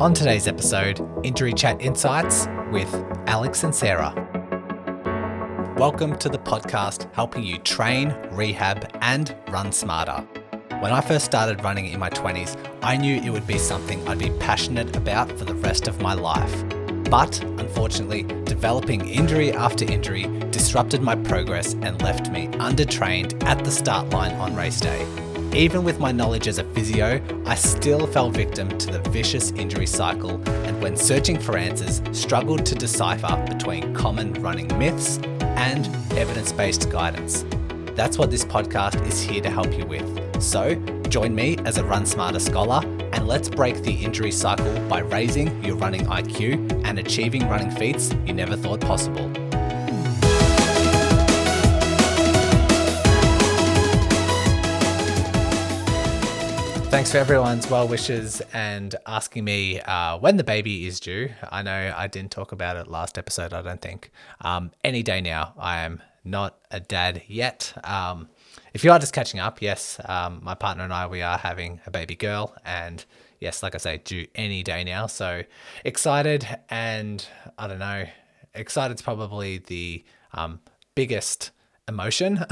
On today's episode, Injury Chat Insights with Alex and Sarah. Welcome to the podcast helping you train, rehab, and run smarter. When I first started running in my 20s, I knew it would be something I'd be passionate about for the rest of my life. But unfortunately, developing injury after injury disrupted my progress and left me undertrained at the start line on race day. Even with my knowledge as a physio, I still fell victim to the vicious injury cycle and when searching for answers, struggled to decipher between common running myths and evidence based guidance. That's what this podcast is here to help you with. So, join me as a Run Smarter scholar and let's break the injury cycle by raising your running IQ and achieving running feats you never thought possible. Thanks for everyone's well wishes and asking me uh, when the baby is due. I know I didn't talk about it last episode, I don't think. Um, any day now, I am not a dad yet. Um, if you are just catching up, yes, um, my partner and I, we are having a baby girl. And yes, like I say, due any day now. So excited and I don't know, excited's probably the um, biggest emotion.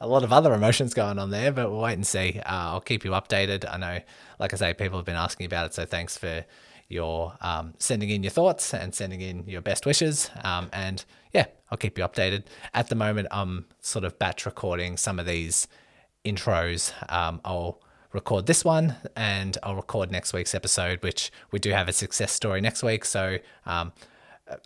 a lot of other emotions going on there, but we'll wait and see. Uh, I'll keep you updated. I know, like I say, people have been asking about it, so thanks for your um, sending in your thoughts and sending in your best wishes. Um, and yeah, I'll keep you updated. At the moment, I'm sort of batch recording some of these intros. Um, I'll record this one and I'll record next week's episode, which we do have a success story next week. So um,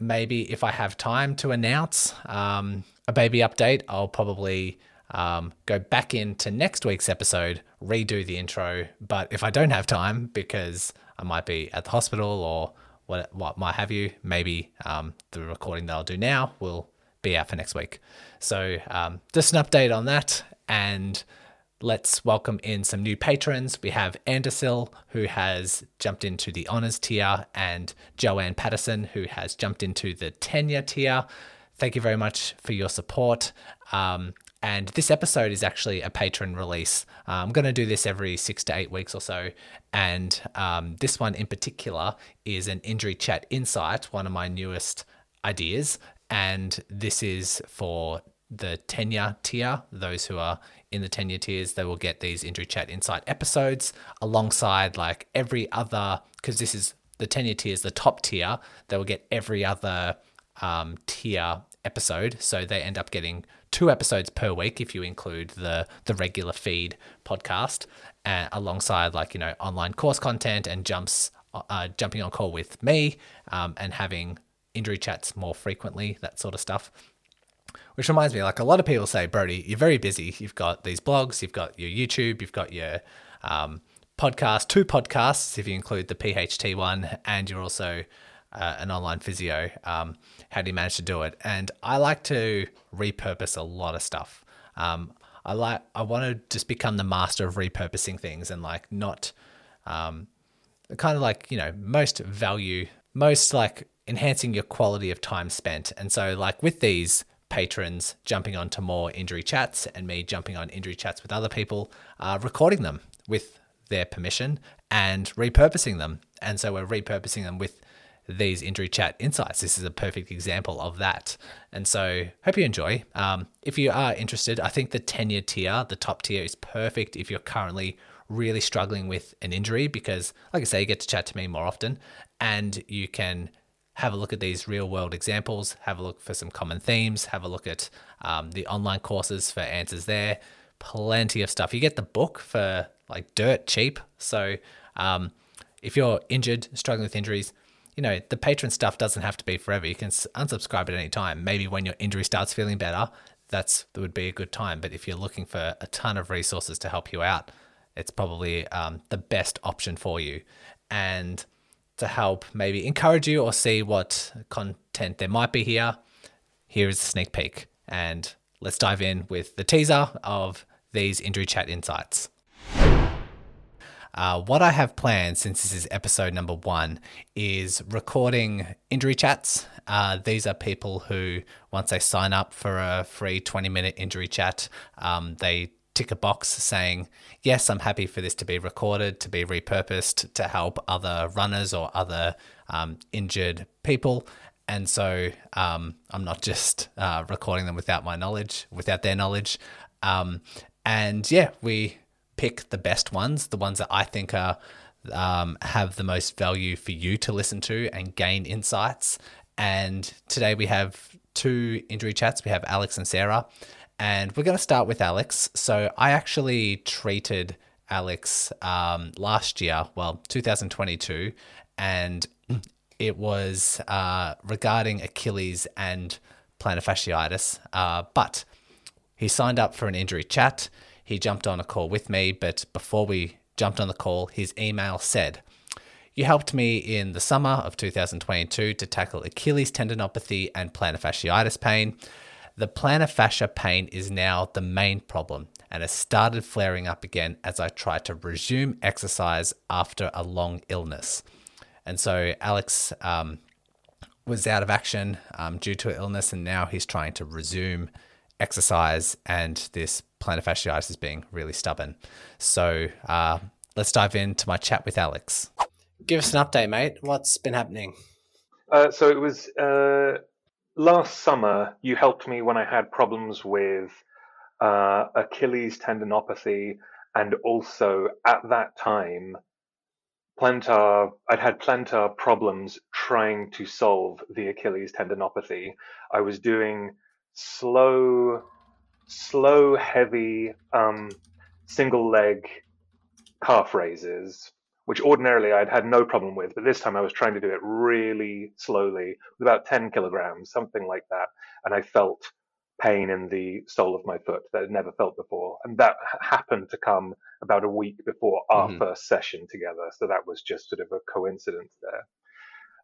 maybe if I have time to announce um, a baby update, I'll probably um, go back into next week's episode, redo the intro. But if I don't have time because I might be at the hospital or what, what might have you, maybe um, the recording that I'll do now will be out for next week. So um, just an update on that. And let's welcome in some new patrons. We have Andersil, who has jumped into the honors tier, and Joanne Patterson, who has jumped into the tenure tier. Thank you very much for your support. Um, and this episode is actually a patron release. I'm going to do this every six to eight weeks or so. And um, this one in particular is an injury chat insight, one of my newest ideas. And this is for the tenure tier. Those who are in the tenure tiers, they will get these injury chat insight episodes alongside like every other, because this is the tenure tier is the top tier, they will get every other um, tier episode. So they end up getting two episodes per week if you include the the regular feed podcast, uh, alongside like you know online course content and jumps, uh, jumping on call with me, um, and having injury chats more frequently, that sort of stuff. Which reminds me, like a lot of people say, Brodie, you're very busy. You've got these blogs, you've got your YouTube, you've got your um, podcast, two podcasts if you include the PHT one, and you're also uh, an online physio. Um, how do you manage to do it? And I like to repurpose a lot of stuff. Um, I like I want to just become the master of repurposing things and like not um, kind of like you know most value most like enhancing your quality of time spent. And so like with these patrons jumping onto more injury chats and me jumping on injury chats with other people, uh, recording them with their permission and repurposing them. And so we're repurposing them with these injury chat insights. This is a perfect example of that. And so, hope you enjoy. Um, if you are interested, I think the 10 year tier, the top tier, is perfect if you're currently really struggling with an injury because, like I say, you get to chat to me more often and you can have a look at these real world examples, have a look for some common themes, have a look at um, the online courses for answers there. Plenty of stuff. You get the book for like dirt cheap. So, um, if you're injured, struggling with injuries, you know, the patron stuff doesn't have to be forever. You can unsubscribe at any time. Maybe when your injury starts feeling better, that's that would be a good time. But if you're looking for a ton of resources to help you out, it's probably um, the best option for you. And to help maybe encourage you or see what content there might be here, here is a sneak peek. And let's dive in with the teaser of these injury chat insights. Uh, what I have planned, since this is episode number one, is recording injury chats. Uh, these are people who, once they sign up for a free 20 minute injury chat, um, they tick a box saying, yes, I'm happy for this to be recorded, to be repurposed to help other runners or other um, injured people. And so um, I'm not just uh, recording them without my knowledge, without their knowledge. Um, and yeah, we pick the best ones, the ones that I think are um, have the most value for you to listen to and gain insights. And today we have two injury chats. We have Alex and Sarah, and we're going to start with Alex. So I actually treated Alex um, last year, well, 2022, and it was uh, regarding Achilles and plantar fasciitis. Uh, but he signed up for an injury chat. He jumped on a call with me, but before we jumped on the call, his email said, You helped me in the summer of 2022 to tackle Achilles tendinopathy and plantar fasciitis pain. The plantar fascia pain is now the main problem and has started flaring up again as I try to resume exercise after a long illness. And so Alex um, was out of action um, due to illness, and now he's trying to resume exercise, and this plantar fasciitis is being really stubborn. So uh, let's dive into my chat with Alex. Give us an update, mate. What's been happening? Uh, so it was uh, last summer. You helped me when I had problems with uh, Achilles tendinopathy, and also at that time, plantar. I'd had plantar problems trying to solve the Achilles tendinopathy. I was doing slow, slow, heavy um, single leg calf raises, which ordinarily I'd had no problem with, but this time I was trying to do it really slowly with about 10 kilograms, something like that. And I felt pain in the sole of my foot that I'd never felt before. And that happened to come about a week before our mm-hmm. first session together. So that was just sort of a coincidence there.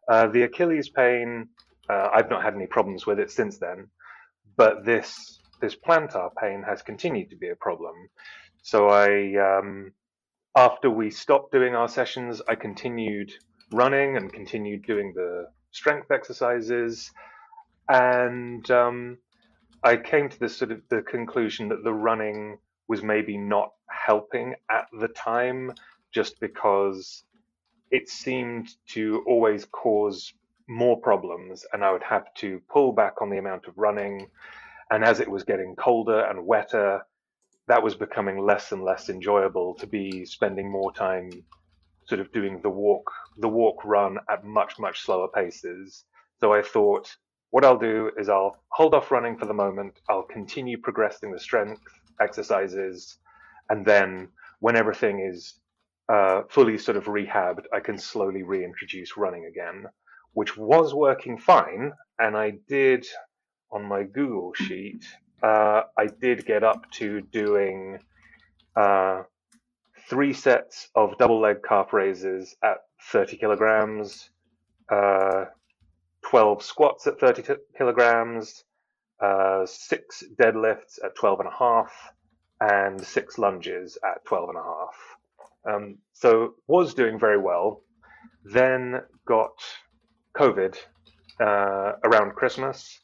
Uh, the Achilles pain, uh, I've not had any problems with it since then, but this this plantar pain has continued to be a problem. So I um, after we stopped doing our sessions, I continued running and continued doing the strength exercises, and um, I came to the sort of the conclusion that the running was maybe not helping at the time, just because it seemed to always cause more problems, and I would have to pull back on the amount of running. And as it was getting colder and wetter, that was becoming less and less enjoyable to be spending more time sort of doing the walk the walk run at much much slower paces. So i thought what i'll do is i'll hold off running for the moment. I'll continue progressing the strength exercises. And then when everything is uh, fully sort of rehabbed i can slowly reintroduce running again which was working fine. And i did on my google sheet uh, I did get up to doing uh, three sets of double leg calf raises at 30 kilograms, uh, 12 squats at 30 t- kilograms, uh, six deadlifts at 12 and a half, and six lunges at 12 and a half. Um, so was doing very well. Then got COVID uh, around Christmas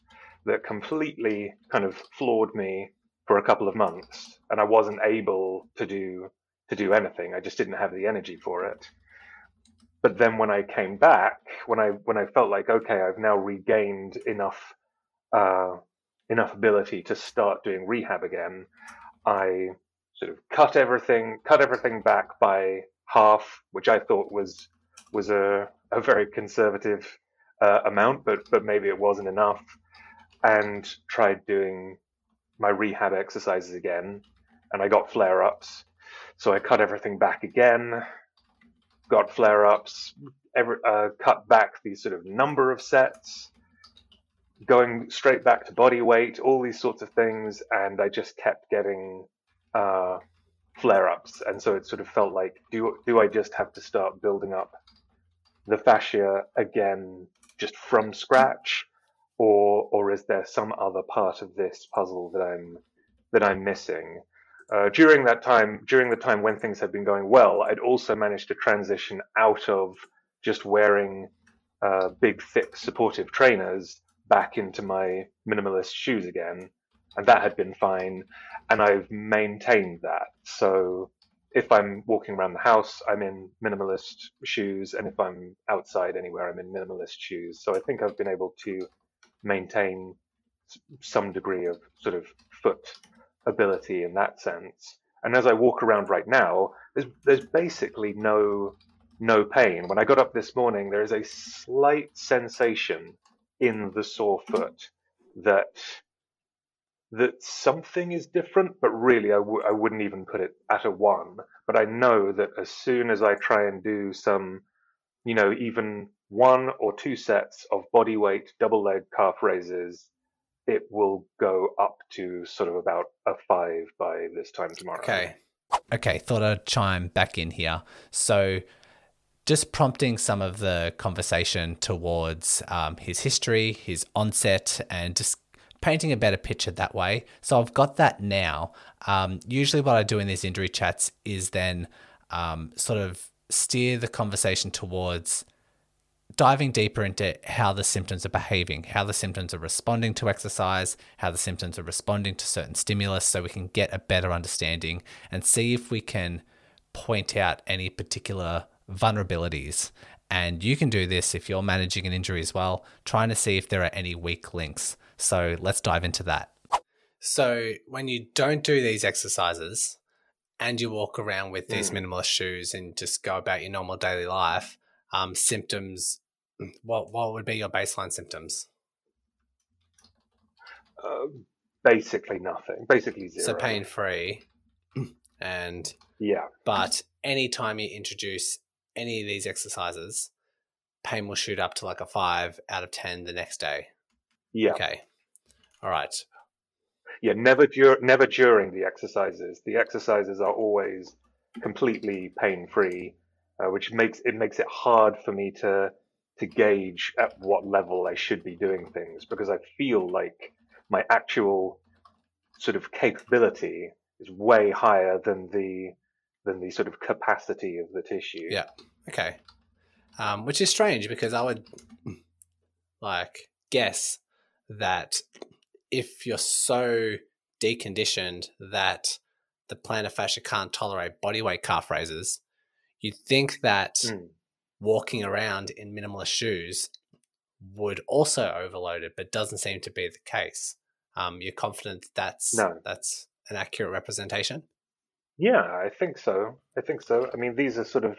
that completely kind of floored me for a couple of months, and I wasn't able to do to do anything. I just didn't have the energy for it. But then when I came back, when I when I felt like okay, I've now regained enough uh, enough ability to start doing rehab again, I sort of cut everything cut everything back by half, which I thought was was a, a very conservative uh, amount, but but maybe it wasn't enough and tried doing my rehab exercises again, and I got flare ups. So I cut everything back again, got flare ups, uh, cut back the sort of number of sets, going straight back to body weight, all these sorts of things, and I just kept getting uh, flare ups. And so it sort of felt like, do do I just have to start building up the fascia again, just from scratch? Or or is there some other part of this puzzle that I'm that I'm missing? Uh, during that time, during the time when things had been going well, I'd also managed to transition out of just wearing uh, big, thick, supportive trainers back into my minimalist shoes again, and that had been fine. and I've maintained that. So if I'm walking around the house, I'm in minimalist shoes, and if I'm outside anywhere, I'm in minimalist shoes. So I think I've been able to maintain some degree of sort of foot ability in that sense. And as I walk around right now, there's there's basically no no pain. When I got up this morning, there is a slight sensation in the sore foot that that something is different, but really I w- I wouldn't even put it at a one. But I know that as soon as I try and do some, you know, even one or two sets of body weight double leg calf raises, it will go up to sort of about a five by this time tomorrow. Okay. Okay. Thought I'd chime back in here. So, just prompting some of the conversation towards um, his history, his onset, and just painting a better picture that way. So I've got that now. Um, usually, what I do in these injury chats is then um, sort of steer the conversation towards diving deeper into how the symptoms are behaving, how the symptoms are responding to exercise, how the symptoms are responding to certain stimulus, so we can get a better understanding and see if we can point out any particular vulnerabilities. And you can do this if you're managing an injury as well, trying to see if there are any weak links. So let's dive into that. So, when you don't do these exercises and you walk around with these mm. minimalist shoes and just go about your normal daily life, um, symptoms, what, what would be your baseline symptoms? Uh, basically nothing. Basically zero. So pain free, and yeah. But anytime you introduce any of these exercises, pain will shoot up to like a five out of ten the next day. Yeah. Okay. All right. Yeah, never dur- never during the exercises. The exercises are always completely pain free, uh, which makes it makes it hard for me to to gauge at what level I should be doing things because I feel like my actual sort of capability is way higher than the than the sort of capacity of the tissue. Yeah. Okay. Um, which is strange because I would like guess that if you're so deconditioned that the plantar fascia can't tolerate bodyweight calf raises, you'd think that mm. walking around in minimalist shoes would also overload it, but doesn't seem to be the case. Um, you're confident that's no. that's an accurate representation? Yeah, I think so. I think so. I mean, these are sort of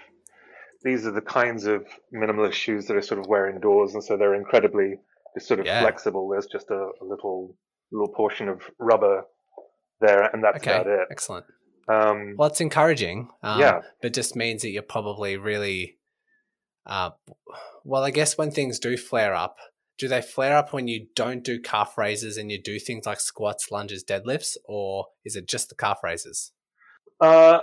these are the kinds of minimalist shoes that I sort of wear indoors, and so they're incredibly sort of yeah. flexible. There's just a, a, little little portion of rubber there, and that's okay. about it. Excellent. Um, well, it's encouraging. Um, yeah, but just means that you're probably really. Uh, well, I guess when things do flare up, do they flare up when you don't do calf raises and you do things like squats, lunges, deadlifts, or is it just the calf raises? Uh,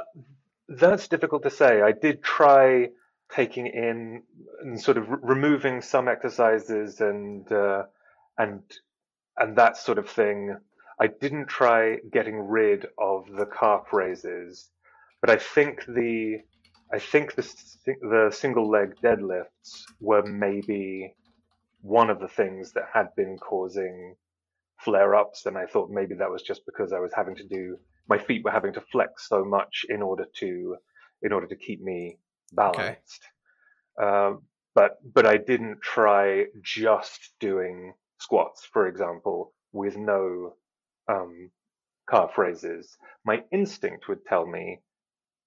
that's difficult to say. I did try taking in and sort of removing some exercises and uh, and and that sort of thing. I didn't try getting rid of the calf raises, but I think the I think the the single leg deadlifts were maybe one of the things that had been causing flare ups, and I thought maybe that was just because I was having to do my feet were having to flex so much in order to in order to keep me balanced. Okay. Um, but but I didn't try just doing squats, for example, with no um, calf raises. My instinct would tell me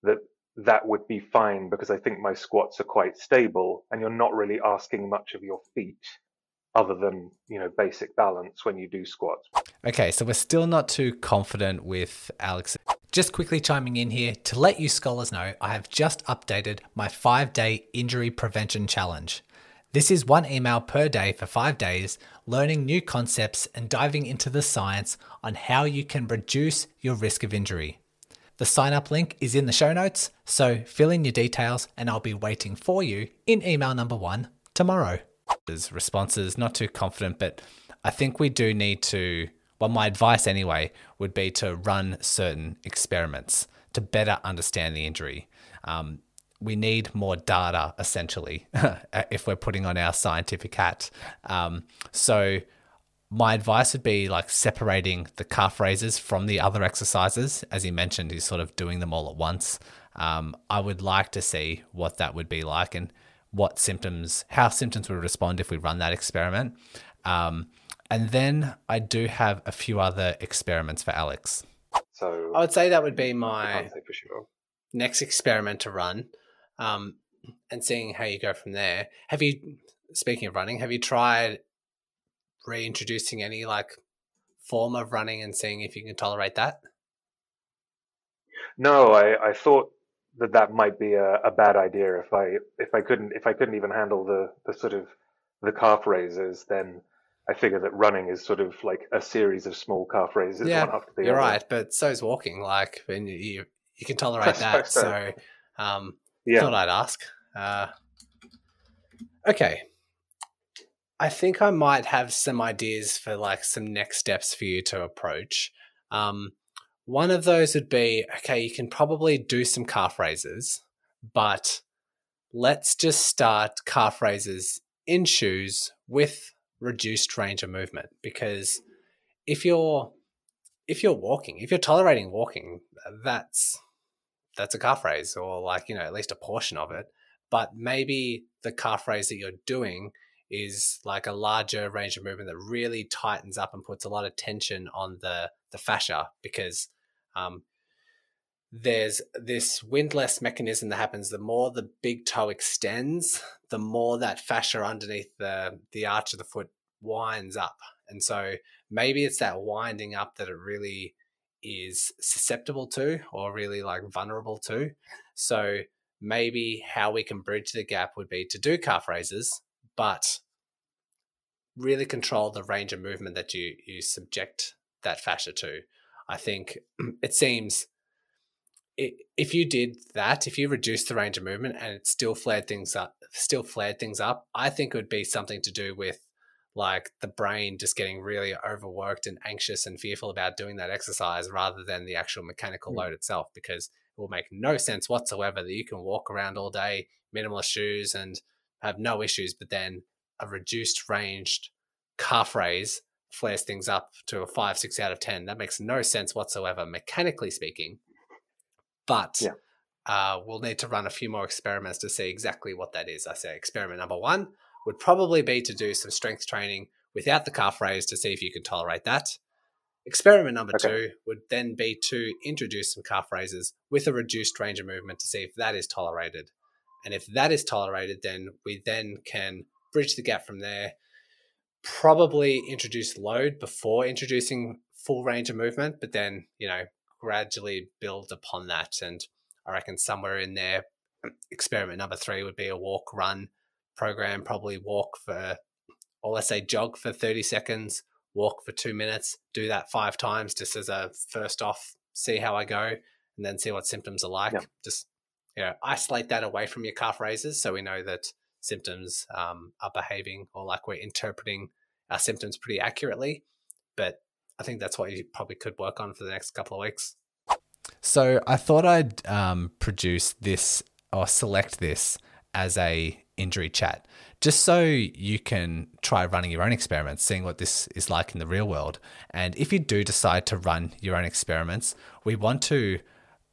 that that would be fine because I think my squats are quite stable, and you're not really asking much of your feet other than you know basic balance when you do squats. Okay, so we're still not too confident with Alex. Just quickly chiming in here to let you scholars know, I have just updated my five day injury prevention challenge. This is one email per day for five days, learning new concepts and diving into the science on how you can reduce your risk of injury. The sign up link is in the show notes, so fill in your details and I'll be waiting for you in email number one tomorrow. Responses, not too confident, but I think we do need to well, my advice anyway would be to run certain experiments to better understand the injury. Um, we need more data essentially if we're putting on our scientific hat. Um, so my advice would be like separating the calf raises from the other exercises. As you mentioned, he's sort of doing them all at once. Um, I would like to see what that would be like and what symptoms, how symptoms would respond if we run that experiment. Um, and then I do have a few other experiments for Alex. So I would say that would be my can't say for sure. next experiment to run, um, and seeing how you go from there. Have you, speaking of running, have you tried reintroducing any like form of running and seeing if you can tolerate that? No, I, I thought that that might be a, a bad idea if I if I couldn't if I couldn't even handle the the sort of the calf raises, then I figure that running is sort of like a series of small calf raises Yeah, one after the You're other. right, but so is walking. Like, and you you, you can tolerate that. So- so, um, Yeah. thought I'd ask. Uh, okay. I think I might have some ideas for like some next steps for you to approach. Um, one of those would be okay, you can probably do some calf raises, but let's just start calf raises in shoes with reduced range of movement because if you're if you're walking, if you're tolerating walking, that's that's a calf raise or like, you know, at least a portion of it. But maybe the calf raise that you're doing is like a larger range of movement that really tightens up and puts a lot of tension on the the fascia because um, there's this windlass mechanism that happens the more the big toe extends the more that fascia underneath the the arch of the foot winds up and so maybe it's that winding up that it really is susceptible to or really like vulnerable to. So maybe how we can bridge the gap would be to do calf raises but really control the range of movement that you you subject that fascia to. I think it seems if you did that if you reduced the range of movement and it still flared things up still flared things up i think it would be something to do with like the brain just getting really overworked and anxious and fearful about doing that exercise rather than the actual mechanical Mm. load itself because it will make no sense whatsoever that you can walk around all day minimalist shoes and have no issues but then a reduced ranged calf raise flares things up to a 5 6 out of 10 that makes no sense whatsoever mechanically speaking but Yeah. uh, we'll need to run a few more experiments to see exactly what that is i say experiment number one would probably be to do some strength training without the calf raise to see if you can tolerate that. Experiment number Okay. two would then be to introduce some calf raises with a reduced range of movement to see if that is tolerated. And if that is tolerated, then we then can bridge the gap from there. Probably introduce load before introducing full range of movement, but then, you know, gradually build upon that. And I reckon somewhere in there, experiment number three would be a walk run program, probably walk for, or let's say jog for 30 seconds, walk for two minutes, do that five times just as a first off, see how I go, and then see what symptoms are like. Yeah. Just, you know, isolate that away from your calf raises so we know that symptoms um, are behaving or like we're interpreting our symptoms pretty accurately. But I think that's what you probably could work on for the next couple of weeks. So I thought I'd um, produce this or select this as a injury chat, just so you can try running your own experiments, seeing what this is like in the real world. And if you do decide to run your own experiments, we want to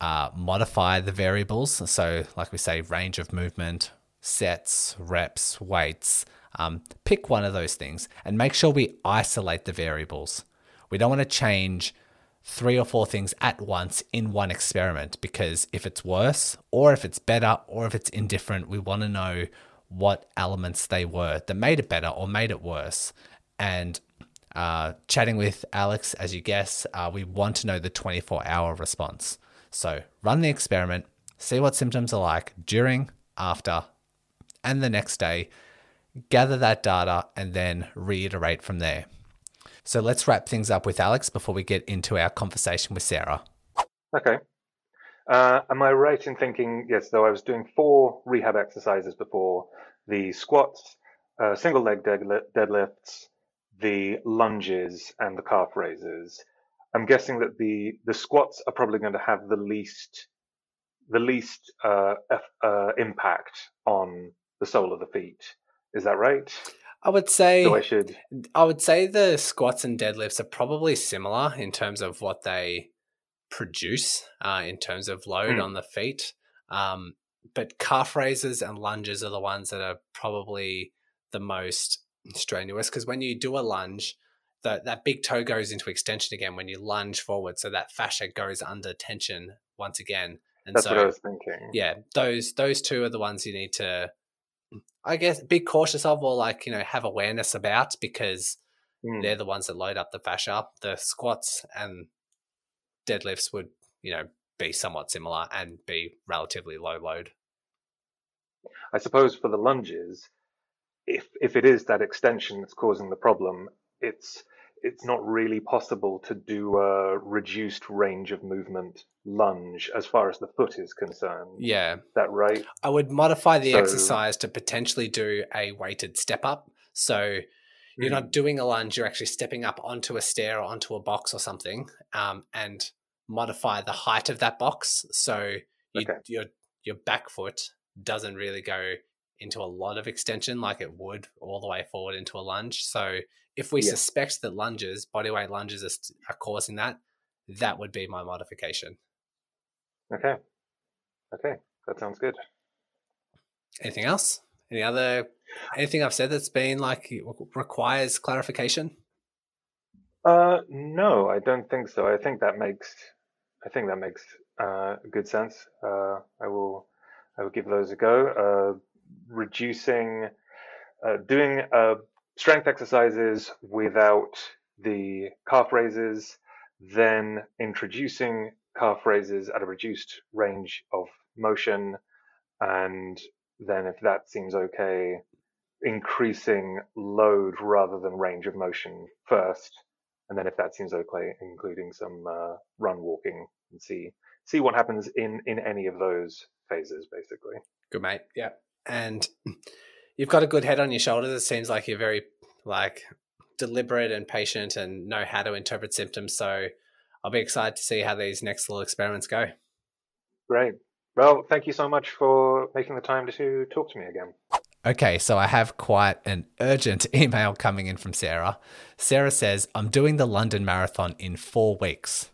uh, modify the variables. So, like we say, range of movement, sets, reps, weights. Um, pick one of those things and make sure we isolate the variables. We don't want to change three or four things at once in one experiment because if it's worse or if it's better or if it's indifferent, we want to know what elements they were that made it better or made it worse. And uh, chatting with Alex, as you guess, uh, we want to know the 24 hour response. So run the experiment, see what symptoms are like during, after, and the next day, gather that data, and then reiterate from there. So let's wrap things up with Alex before we get into our conversation with Sarah. Okay. Uh, am I right in thinking, yes, though I was doing four rehab exercises before the squats, uh, single leg deadlifts, the lunges, and the calf raises. I'm guessing that the, the squats are probably going to have the least the least uh, uh, impact on the sole of the feet. Is that right? I would say So I should. I would say the squats and deadlifts are probably similar in terms of what they produce uh, in terms of load Mm. on the feet. Um, but calf raises and lunges are the ones that are probably the most strenuous because when you do a lunge, that that big toe goes into extension again when you lunge forward, so that fascia goes under tension once again. And That's so, what I was thinking. yeah, those those two are the ones you need to, I guess, be cautious of or like you know have awareness about because Mm. they're the ones that load up the fascia. The squats and deadlifts would, you know, be somewhat similar and be relatively low load. I suppose for the lunges, if if it is that extension that's causing the problem, it's it's not really possible to do a reduced range of movement lunge as far as the foot is concerned. Yeah. Is that right? I would modify the So- exercise to potentially do a weighted step up. So you're Mm. not doing a lunge, you're actually stepping up onto a stair or onto a box or something um, and modify the height of that box. So you, Okay. your, your back foot doesn't really go into a lot of extension like it would all the way forward into a lunge. So if we Yeah. suspect that lunges, bodyweight lunges are, are causing that, that would be my modification. Okay. Okay. That sounds good. Anything else? Any other anything I've said that's been like requires clarification? Uh, no, I don't think so. I think that makes, I think that makes uh, good sense. Uh, I will, I will give those a go. Uh, reducing, uh, doing uh, strength exercises without the calf raises, then introducing calf raises at a reduced range of motion, and then if that seems okay, increasing load rather than range of motion first and then if that seems okay, including some uh, run walking and see see what happens in in any of those phases, basically. Good mate. Yeah. And you've got a good head on your shoulders. It seems like you're very like deliberate and patient and know how to interpret symptoms. So I'll be excited to see how these next little experiments go. Great. Well, thank you so much for making the time to talk to me again. Okay, so I have quite an urgent email coming in from Sarah. Sarah says, I'm doing the London Marathon in four weeks.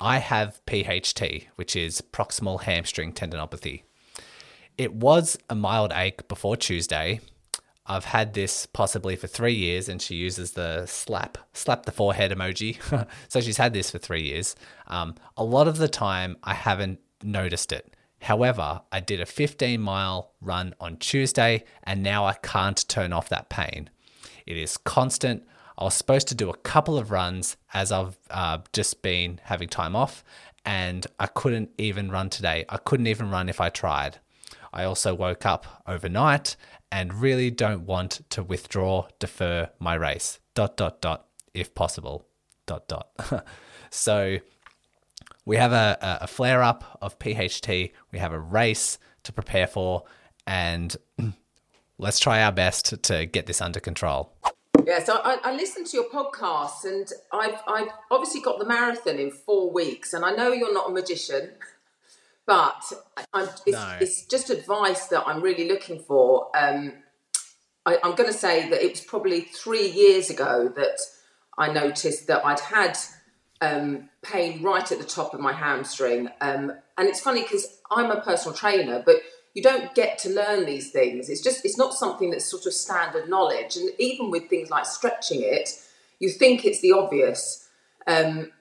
I have PHT, which is proximal hamstring tendinopathy. It was a mild ache before Tuesday. I've had this possibly for three years, and she uses the slap slap the forehead emoji. so she's had this for three years. Um, a lot of the time, I haven't noticed it. However, I did a 15 mile run on Tuesday, and now I can't turn off that pain. It is constant. I was supposed to do a couple of runs as I've uh, just been having time off, and I couldn't even run today. I couldn't even run if I tried. I also woke up overnight and really don't want to withdraw, defer my race. Dot dot dot, if possible. Dot dot. so we have a, a flare up of PHT. We have a race to prepare for, and let's try our best to, get this under control. Yeah, so I, I listened to your podcast, and I've, I've obviously got the marathon in four weeks, and I know you're not a magician, but it's, No. it's just advice that I'm really looking for. Um, I, I'm going to say that it was probably three years ago that I noticed that I'd had um, pain right at the top of my hamstring. Um, and it's funny because I'm a personal trainer, but you don't get to learn these things. It's just, it's not something that's sort of standard knowledge. And even with things like stretching it, you think it's the obvious. Um,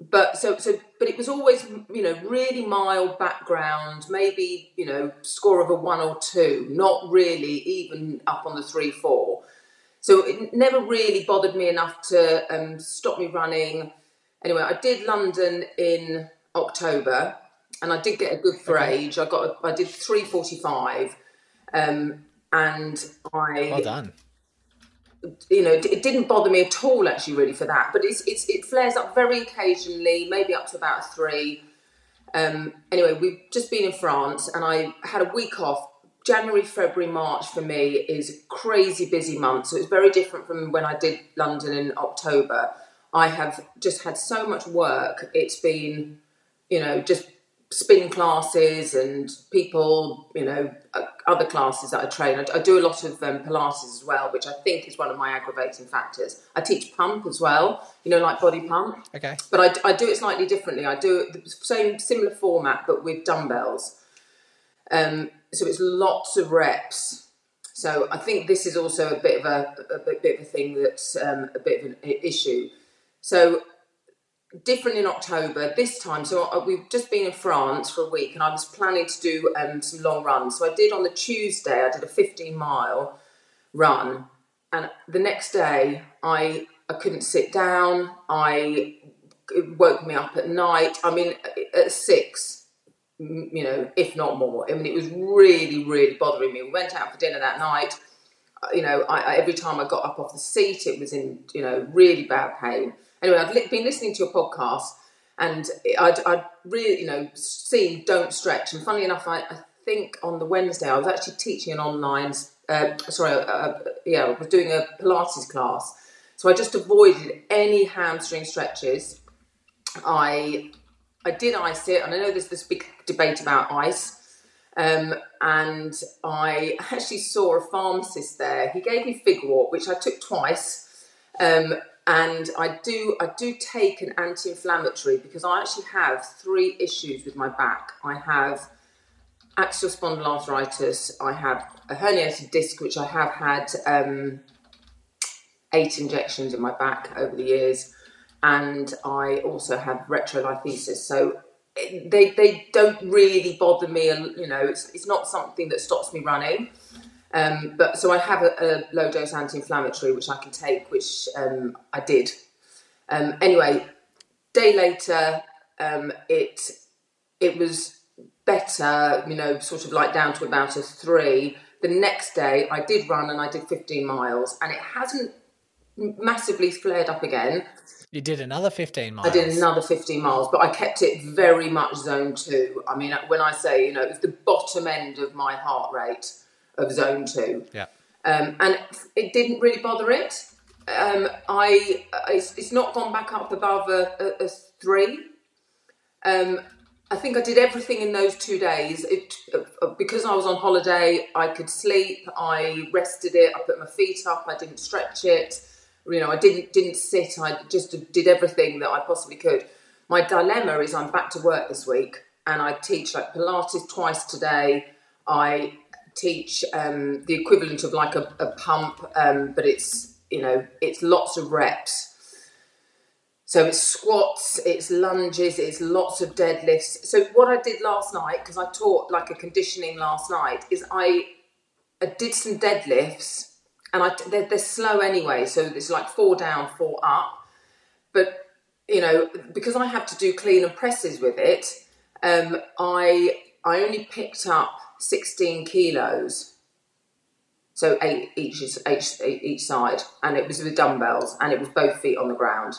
but so, so, but it was always, you know, really mild background, maybe, you know, score of a one or two, not really even up on the three, four. So it never really bothered me enough to um, stop me running. Anyway, I did London in October, and I did get a good for age. I got, a, I did three forty-five, um, and I Well done. you know, it didn't bother me at all actually, really, for that. But it's, it's it flares up very occasionally, maybe up to about a three. Um, anyway, we've just been in France, and I had a week off. January, February, March for me is crazy busy month, so it's very different from when I did London in October. I have just had so much work. It's been, you know, just spin classes and people, you know, uh, other classes that I train. I, I do a lot of um, Pilates as well, which I think is one of my aggravating factors. I teach pump as well, you know, like body pump. Okay. But I, I do it slightly differently. I do it the same similar format, but with dumbbells. Um, so it's lots of reps. So I think this is also a bit of a, a bit of a thing that's um, a bit of an issue. So different in October this time. So uh, we've just been in France for a week, and I was planning to do um, some long runs. So I did on the Tuesday. I did a 15 mile run, and the next day I I couldn't sit down. I it woke me up at night. I mean, at six, you know, if not more. I mean, it was really, really bothering me. We went out for dinner that night. Uh, you know, I, I, every time I got up off the seat, it was in, you know, really bad pain. Anyway, I've li- been listening to your podcast and I'd, I'd, really, you know, seen Don't Stretch. And funnily enough, I, I think on the Wednesday I was actually teaching an online, uh, sorry, uh, yeah, I was doing a Pilates class. So I just avoided any hamstring stretches. I I did ice it, and I know there's this big debate about ice. Um, and I actually saw a pharmacist there. He gave me Figwort, which I took twice. Um, and I do I do take an anti-inflammatory because I actually have three issues with my back. I have axial spondyloarthritis. I have a herniated disc, which I have had um, eight injections in my back over the years, and I also have retrolisthesis. So they they don't really bother me. You know, it's it's not something that stops me running. Um, but so I have a, a, low dose anti-inflammatory which I can take, which um, I did. Um, anyway, day later, um, it it was better, you know, sort of like down to about a three. The next day, I did run and I did 15 miles, and it hasn't massively flared up again. You did another 15 miles. I did another 15 miles, but I kept it very much zone two. I mean, when I say, you know, it was the bottom end of my heart rate of zone two. Yeah. Um, and it didn't really bother it. Um, I it's, it's, not gone back up above a, a, a three. Um, I think I did everything in those two days. It, uh, because I was on holiday, I could sleep. I rested it. I put my feet up. I didn't stretch it. You know, I didn't didn't sit. I just did everything that I possibly could. My dilemma is I'm back to work this week, and I teach like Pilates twice today. I teach um, the equivalent of like a, a pump, um, but it's you know it's lots of reps. So it's squats, it's lunges, it's lots of deadlifts. So what I did last night, because I taught like a conditioning last night, is I, I did some deadlifts, and I they're, they're slow anyway. So it's like four down, four up. But you know, because I have to do clean and presses with it, um, I I only picked up 16 kilos. So eight each, each, each side, and it was with dumbbells, and it was both feet on the ground.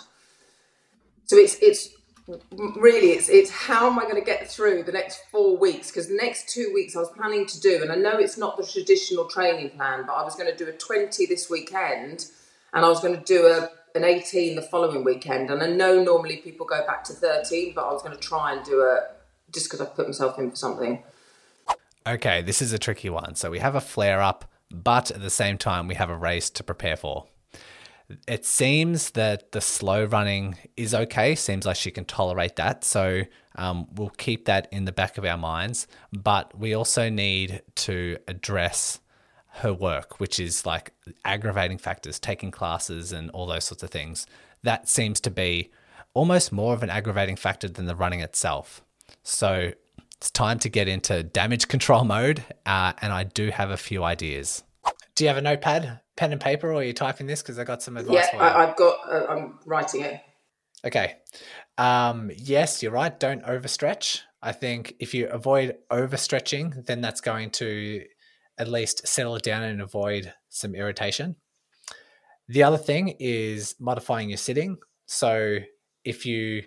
So it's it's really it's it's how am I going to get through the next four weeks? Because the next two weeks I was planning to do, and I know it's not the traditional training plan, but I was going to do a 20 this weekend, and I was going to do a an 18 the following weekend. And I know normally people go back to 13, but I was going to try and do a just because I put myself in for something. Okay, this is a tricky one. So we have a flare up, but at the same time, we have a race to prepare for. It seems that the slow running is okay. Seems like she can tolerate that. So um, we'll keep that in the back of our minds. But we also need to address her work, which is like aggravating factors, taking classes and all those sorts of things. That seems to be almost more of an aggravating factor than the running itself. So it's time to get into damage control mode, uh, and I do have a few ideas. Do you have a notepad, pen and paper, or are you typing this? Because I got some advice. Yeah, I, have got. Uh, I'm writing it. Okay. Um, yes, you're right. Don't overstretch. I think if you avoid overstretching, then that's going to at least settle it down and avoid some irritation. The other thing is modifying your sitting. So if you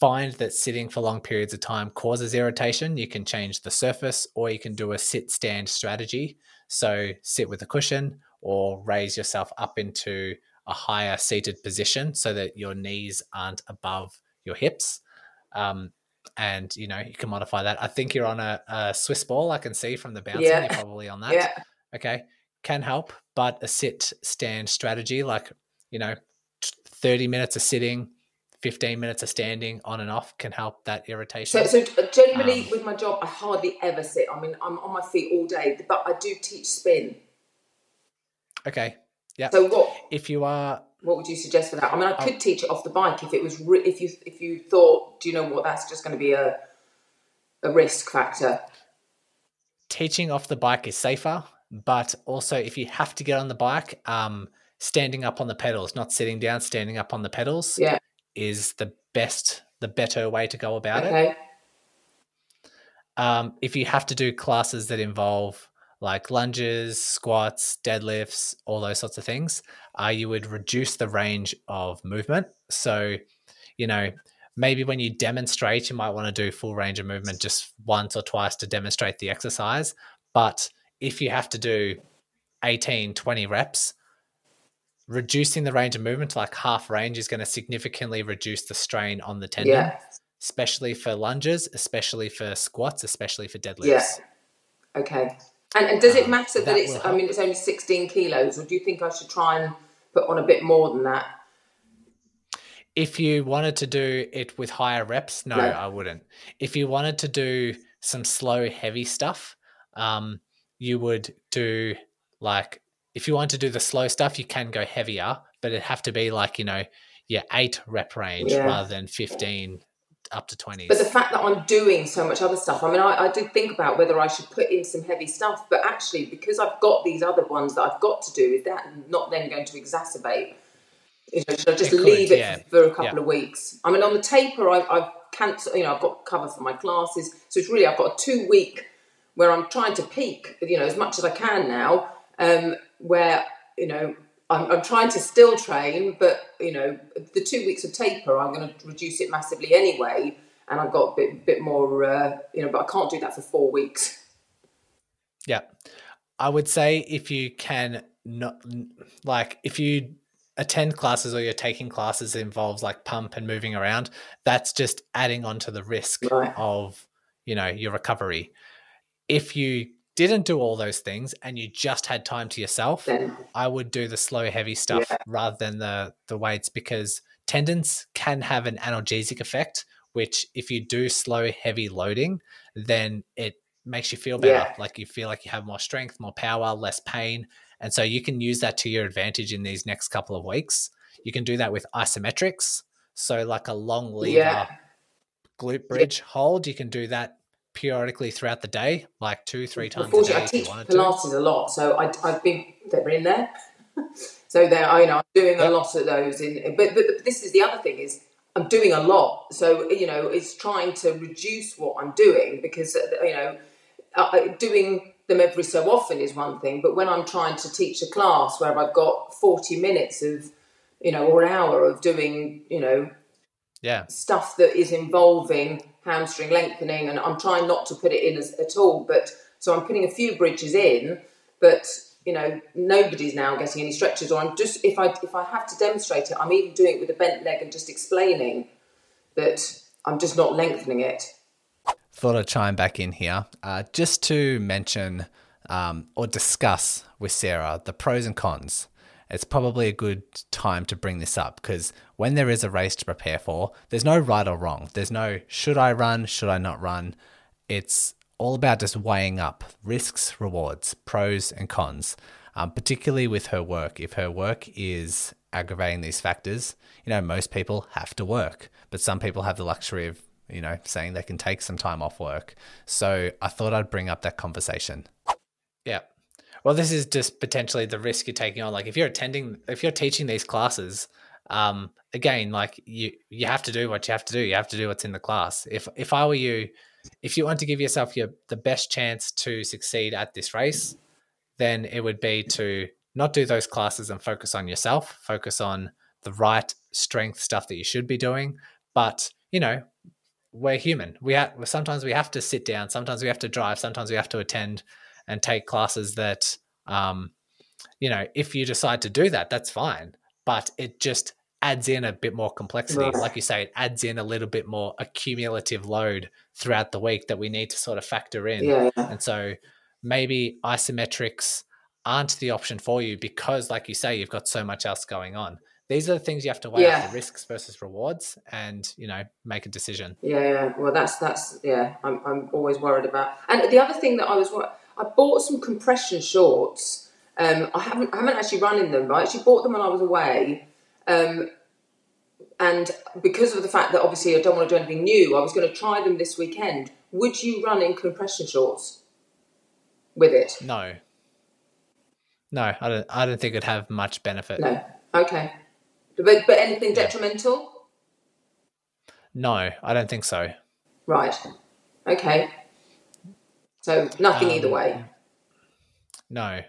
find that sitting for long periods of time causes irritation, you can change the surface or you can do a sit stand strategy. So, sit with a cushion or raise yourself up into a higher seated position so that your knees aren't above your hips. Um, and you know you can modify that. I think you're on a, a Swiss ball. I can see from the bouncing. Yeah. You're probably on that. Yeah. Okay, can help, but a sit stand strategy, like you know, thirty minutes of sitting, fifteen minutes of standing, on and off, can help that irritation. So, so generally Um, with my job, I hardly ever sit. I mean, I'm on my feet all day, but I do teach spin. okay, yeah. So what if you are what would you suggest for that? I mean, I Oh. could teach it off the bike if it was re- if you if you thought, do you know what? That's just going to be a a risk factor. teaching off the bike is safer, but also if you have to get on the bike, um, standing up on the pedals, not sitting down, standing up on the pedals Yeah. Is the best, the better way to go about it. Um, if you have to do classes that involve like lunges, squats, deadlifts, all those sorts of things, uh, you would reduce the range of movement. So, you know, maybe when you demonstrate, you might want to do full range of movement just once or twice to demonstrate the exercise. But if you have to do 18, 20 reps, reducing the range of movement to like half range is going to significantly reduce the strain on the tendon Yeah. especially for lunges, especially for squats, especially for deadlifts. Yeah. Okay. And, and does it Um, matter that, that it's? I mean, it's only 16 kilos, or do you think I should try and put on a bit more than that? If you wanted to do it with higher reps, no, No. I wouldn't. If you wanted to do some slow, heavy stuff, um, you would do like if you want to do the slow stuff, you can go heavier, but it'd have to be like you know your eight rep range Yeah. rather than fifteen up to 20. But the fact that I'm doing so much other stuff, I mean, I, I did think about whether I should put in some heavy stuff, but actually, because I've got these other ones that I've got to do, is that not then going to exacerbate? You know, should I just It could, leave it yeah. for a couple Yeah. of weeks? I mean, on the taper, I, I've cancelled, you know, I've got cover for my classes, so it's really, I've got a two week where I'm trying to peak, you know, as much as I can now, um, where, you know, I'm, I'm trying to still train, but, you know, the two weeks of taper, I'm going to reduce it massively anyway, and I've got a bit, bit more, uh, you know, but I can't do that for four weeks. Yeah. I would say if you can not like if you attend classes or you're taking classes that involves like pump and moving around, that's just adding on to the risk Right. of, you know, your recovery. If you didn't do all those things and you just had time to yourself, I would do the slow heavy stuff Yeah. rather than the the weights because tendons can have an analgesic effect which if you do slow heavy loading then it makes you feel better. Yeah. like you feel like you have more strength more power less pain. And so you can use that to your advantage in these next couple of weeks. You can do that with isometrics. So like a long lever glute bridge hold you can do that periodically throughout the day like two three times a unfortunately, day I teach wanted to Pilates a lot, so I, I've been, they're in there. so they're, I- you know, I'm doing a lot of those. In, but, but this is the other thing is I'm doing a lot. So, you know, it's trying to reduce what I'm doing because, uh, you know, uh, uh, doing them every so often is one thing, but when I'm trying to teach a class where I've got 40 minutes of, you know, or an hour of doing, you know, yeah stuff that is involving hamstring lengthening, and I'm trying not to put it in as, at all. But so I'm putting a few bridges in, but you know nobody's now getting any stretches. Or I'm just if I if I have to demonstrate it, I'm even doing it with a bent leg and just explaining that I'm just not lengthening it. thought I'd chime back in here uh, just to mention um, or discuss with Sarah the pros and cons. It's probably a good time to bring this up because when there is a race to prepare for, there's no right or wrong. There's no should I run, should I not run. It's all about just weighing up risks, rewards, pros, and cons, um, particularly with her work. If her work is aggravating these factors, you know, most people have to work, but some people have the luxury of you know, saying they can take some time off work. So I thought I'd bring up that conversation. Yeah. Well, this is just potentially the risk you're taking on. Like if you're attending, if you're teaching these classes, um, again, like you, you have to do what you have to do. You have to do what's in the class. If, if I were you, if you want to give yourself your, the best chance to succeed at this race, then it would be to not do those classes and focus on yourself, focus on the right strength stuff that you should be doing. But, you know, we're human. We have sometimes we have to sit down. Sometimes we have to drive. Sometimes we have to attend and take classes that, um, you know, if you decide to do that, that's fine. But it just adds in a bit more complexity. Right. Like you say, it adds in a little bit more accumulative load throughout the week that we need to sort of factor in. Yeah. And so maybe isometrics aren't the option for you because, like you say, you've got so much else going on. These are the things you have to weigh Yeah. up the risks versus rewards and, you know, make a decision. Yeah, yeah. Well, that's that's yeah. I'm I'm always worried about. And the other thing that I was wor- I bought some compression shorts. Um, I haven't I haven't actually run in them. I actually bought them when I was away. Um, and because of the fact that obviously I don't want to do anything new, I was going to try them this weekend. Would you run in compression shorts with it? No. No, I don't I don't think it'd have much benefit. No. Okay. But but anything detrimental? No, I don't think so. Right. Okay. So nothing Um, either way. No.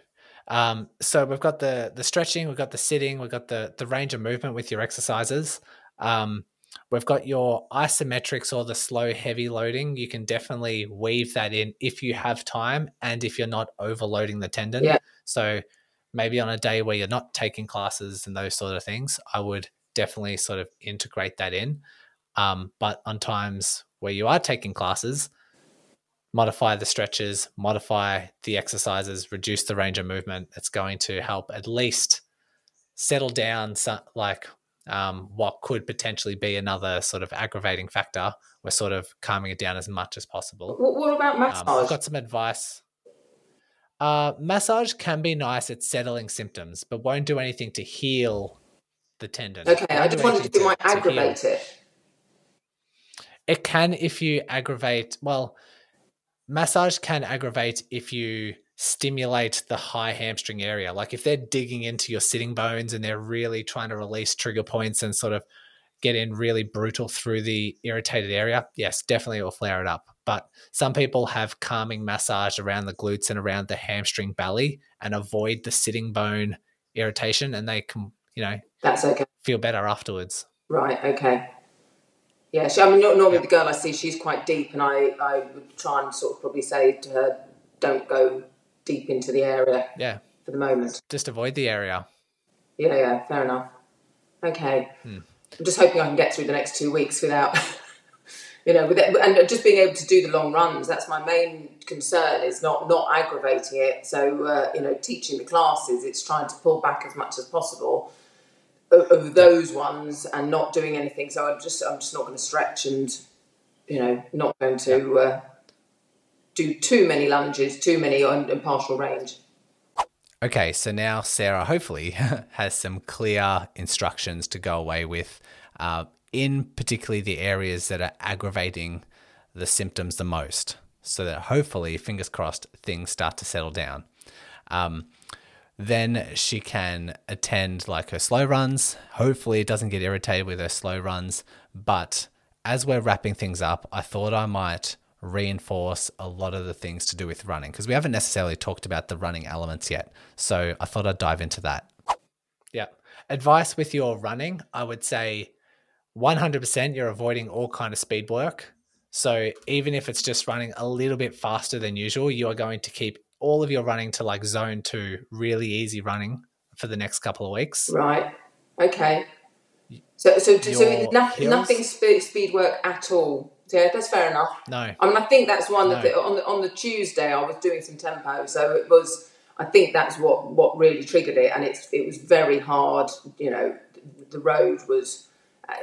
Um, so we've got the the stretching, we've got the sitting, we've got the the range of movement with your exercises. Um, we've got your isometrics or the slow heavy loading. You can definitely weave that in if you have time and if you're not overloading the tendon. Yeah. So maybe on a day where you're not taking classes and those sort of things, I would definitely sort of integrate that in. Um, but on times where you are taking classes, modify the stretches, modify the exercises, reduce the range of movement. It's going to help at least settle down some, like um, what could potentially be another sort of aggravating factor. We're sort of calming it down as much as possible. What, what about Um, massage? I've got some advice. Uh, massage can be nice at settling symptoms, but won't do anything to heal the tendon. okay, I just do wondered anything if it might to- to heal. aggravate it. It can if you aggravate. Well, massage can aggravate if you stimulate the high hamstring area. Like if they're digging into your sitting bones and they're really trying to release trigger points and sort of get in really brutal through the irritated area, yes, definitely it will flare it up. But some people have calming massage around the glutes and around the hamstring belly and avoid the sitting bone irritation and they can, you know, That's okay. feel better afterwards. Right. Okay. Yeah. She, I mean, normally Yeah. the girl I see, she's quite deep, and I, I would try and sort of probably say to her, "Don't go deep into the area Yeah, for the moment." just avoid the area. Yeah. Yeah. Fair enough. Okay. Hmm. I'm just hoping I can get through the next two weeks without, you know, with it, and just being able to do the long runs. That's my main concern. Is not not aggravating it. So uh, you know, teaching the classes, it's trying to pull back as much as possible of, of those ones and not doing anything. So I'm just I'm just not going to stretch and you know not going to uh, do too many lunges, too many on, on partial range. Okay, so now Sarah hopefully has some clear instructions to go away with, uh, in particularly the areas that are aggravating the symptoms the most, so that hopefully, fingers crossed, things start to settle down. Um, then she can attend like her slow runs. Hopefully, it doesn't get irritated with her slow runs. But as we're wrapping things up, I thought I might reinforce a lot of the things to do with running because we haven't necessarily talked about the running elements yet. So I thought I'd dive into that. Yeah. Advice with your running, I would say 100% you're avoiding all kind of speed work. So even if it's just running a little bit faster than usual, you are going to keep all of your running to like zone 2, really easy running for the next couple of weeks. Right. Okay. So so so nothing nothing speed, speed work at all. Yeah, that's fair enough. No. I mean, I think that's one that on the on the Tuesday I was doing some tempo, so it was. I think that's what what really triggered it, and it's it was very hard. You know, the road was,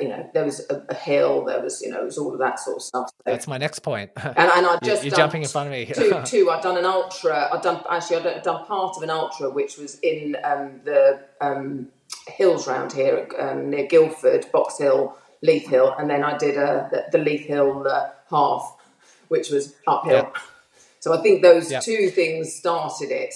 you know, there was a, a hill, there was you know, it was all of that sort of stuff. So, That's my next point. and and I just You're done jumping in front of me. two, two. I've done an ultra. I've done actually. I've done, part of an ultra, which was in um, the um, hills round here um, near Guildford, Box Hill, Leith Hill, and then I did uh, the, the Leith Hill uh, half, which was uphill. Yep. So I think those Yep. two things started it.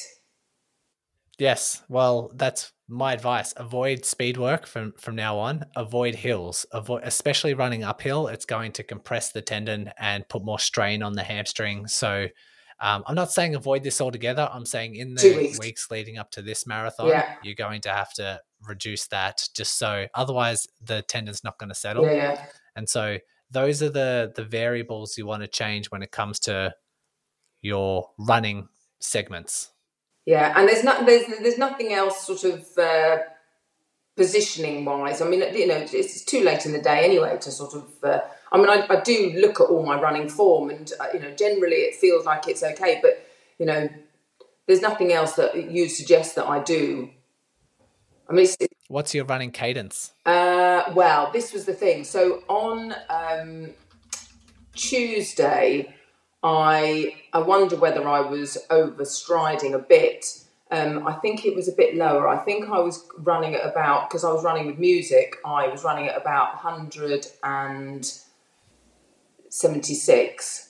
Yes. Well, that's my advice. Avoid speed work from from now on. Avoid hills. Avoid especially running uphill. It's going to compress the tendon and put more strain on the hamstring. So um, I'm not saying avoid this altogether. I'm saying in the weeks. weeks. leading up to this marathon, Yeah. you're going to have to reduce that just so otherwise the tendon's not going to settle. Yeah, yeah. And so those are the the variables you want to change when it comes to your running segments. Yeah, and there's not there's there's nothing else sort of uh, positioning wise. I mean, you know, it's too late in the day anyway to sort of. Uh, I mean, I, I, do look at all my running form, and uh, you know, generally it feels like it's okay. But you know, there's nothing else that you suggest that I do. I mean, what's your running cadence? Uh, well, this was the thing. So on um, Tuesday, I I wonder whether I was overstriding a bit um, I think it was a bit lower. I think I was running at about because I was running with music. I was running at about 176.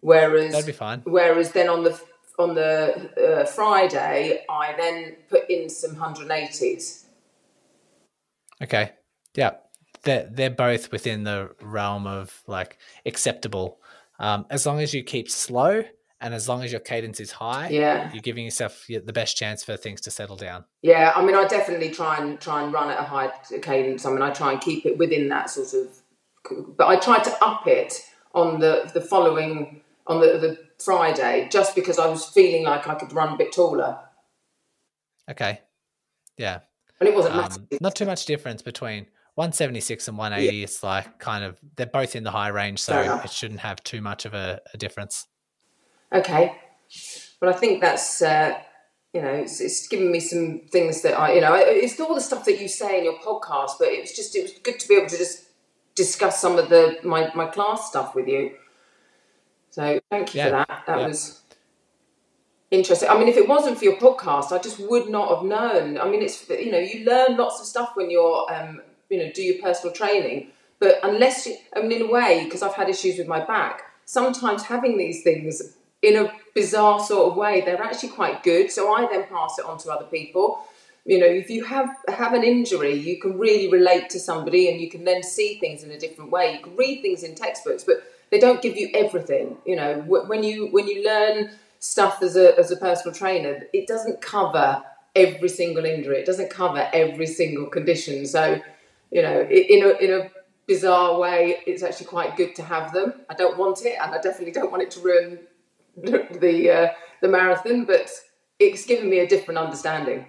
Whereas that'd be fine. Whereas then on the on the uh, Friday, I then put in some 180s. Okay. Yeah. They're, they're both within the realm of like acceptable. Um, as long as you keep slow and as long as your cadence is high, yeah, you're giving yourself the best chance for things to settle down. Yeah, I mean, I definitely try and try and run at a high cadence. I mean, I try and keep it within that sort of, but I try to up it on the the following on the, the Friday just because I was feeling like I could run a bit taller. Okay, yeah, and it wasn't um, not too much difference between 176 and 180. Yeah. It's like kind of they're both in the high range, so it shouldn't have too much of a, a difference. Okay, well I think that's uh, you know it's, it's given me some things that I you know it's all the stuff that you say in your podcast, but it was just it was good to be able to just discuss some of the my my class stuff with you. So thank you yeah. for that. That yeah. was interesting. I mean, if it wasn't for your podcast, I just would not have known. I mean, it's you know you learn lots of stuff when you're um, you know do your personal training, but unless you, I mean in a way because I've had issues with my back. Sometimes having these things in a bizarre sort of way, they're actually quite good. So I then pass it on to other people. You know, if you have have an injury, you can really relate to somebody, and you can then see things in a different way. You can read things in textbooks, but they don't give you everything. You know, when you when you learn stuff as a as a personal trainer, it doesn't cover every single injury. It doesn't cover every single condition. So, you know, in a in a bizarre way, it's actually quite good to have them. I don't want it, and I definitely don't want it to ruin the uh, the marathon, but it's given me a different understanding.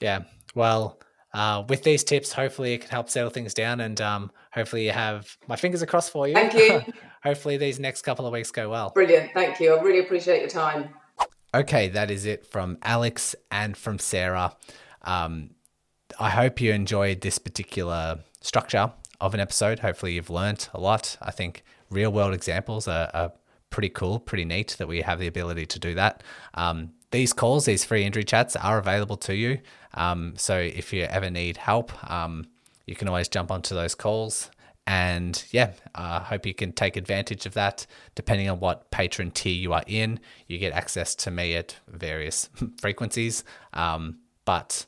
Yeah. Well, uh, with these tips, hopefully it can help settle things down, and um, hopefully you have my fingers crossed for you. Thank you. hopefully these next couple of weeks go well. Brilliant. Thank you. I really appreciate your time. Okay, that is it from Alex and from Sarah. Um, I hope you enjoyed this particular structure of an episode. Hopefully, you've learned a lot. I think real world examples are, are pretty cool, pretty neat that we have the ability to do that. Um, these calls, these free injury chats are available to you. Um, so if you ever need help, um, you can always jump onto those calls. And yeah, I uh, hope you can take advantage of that. Depending on what patron tier you are in, you get access to me at various frequencies. Um, but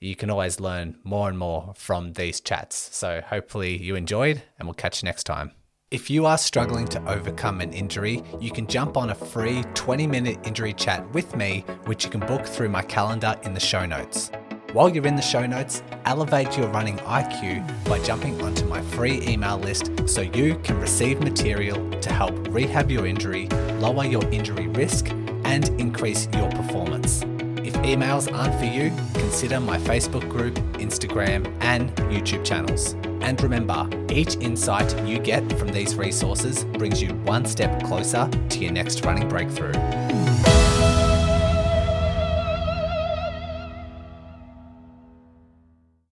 you can always learn more and more from these chats. So hopefully you enjoyed, and we'll catch you next time. If you are struggling to overcome an injury, you can jump on a free 20 minute injury chat with me, which you can book through my calendar in the show notes. While you're in the show notes, elevate your running IQ by jumping onto my free email list so you can receive material to help rehab your injury, lower your injury risk, and increase your performance. Emails aren't for you, consider my Facebook group, Instagram, and YouTube channels. And remember, each insight you get from these resources brings you one step closer to your next running breakthrough.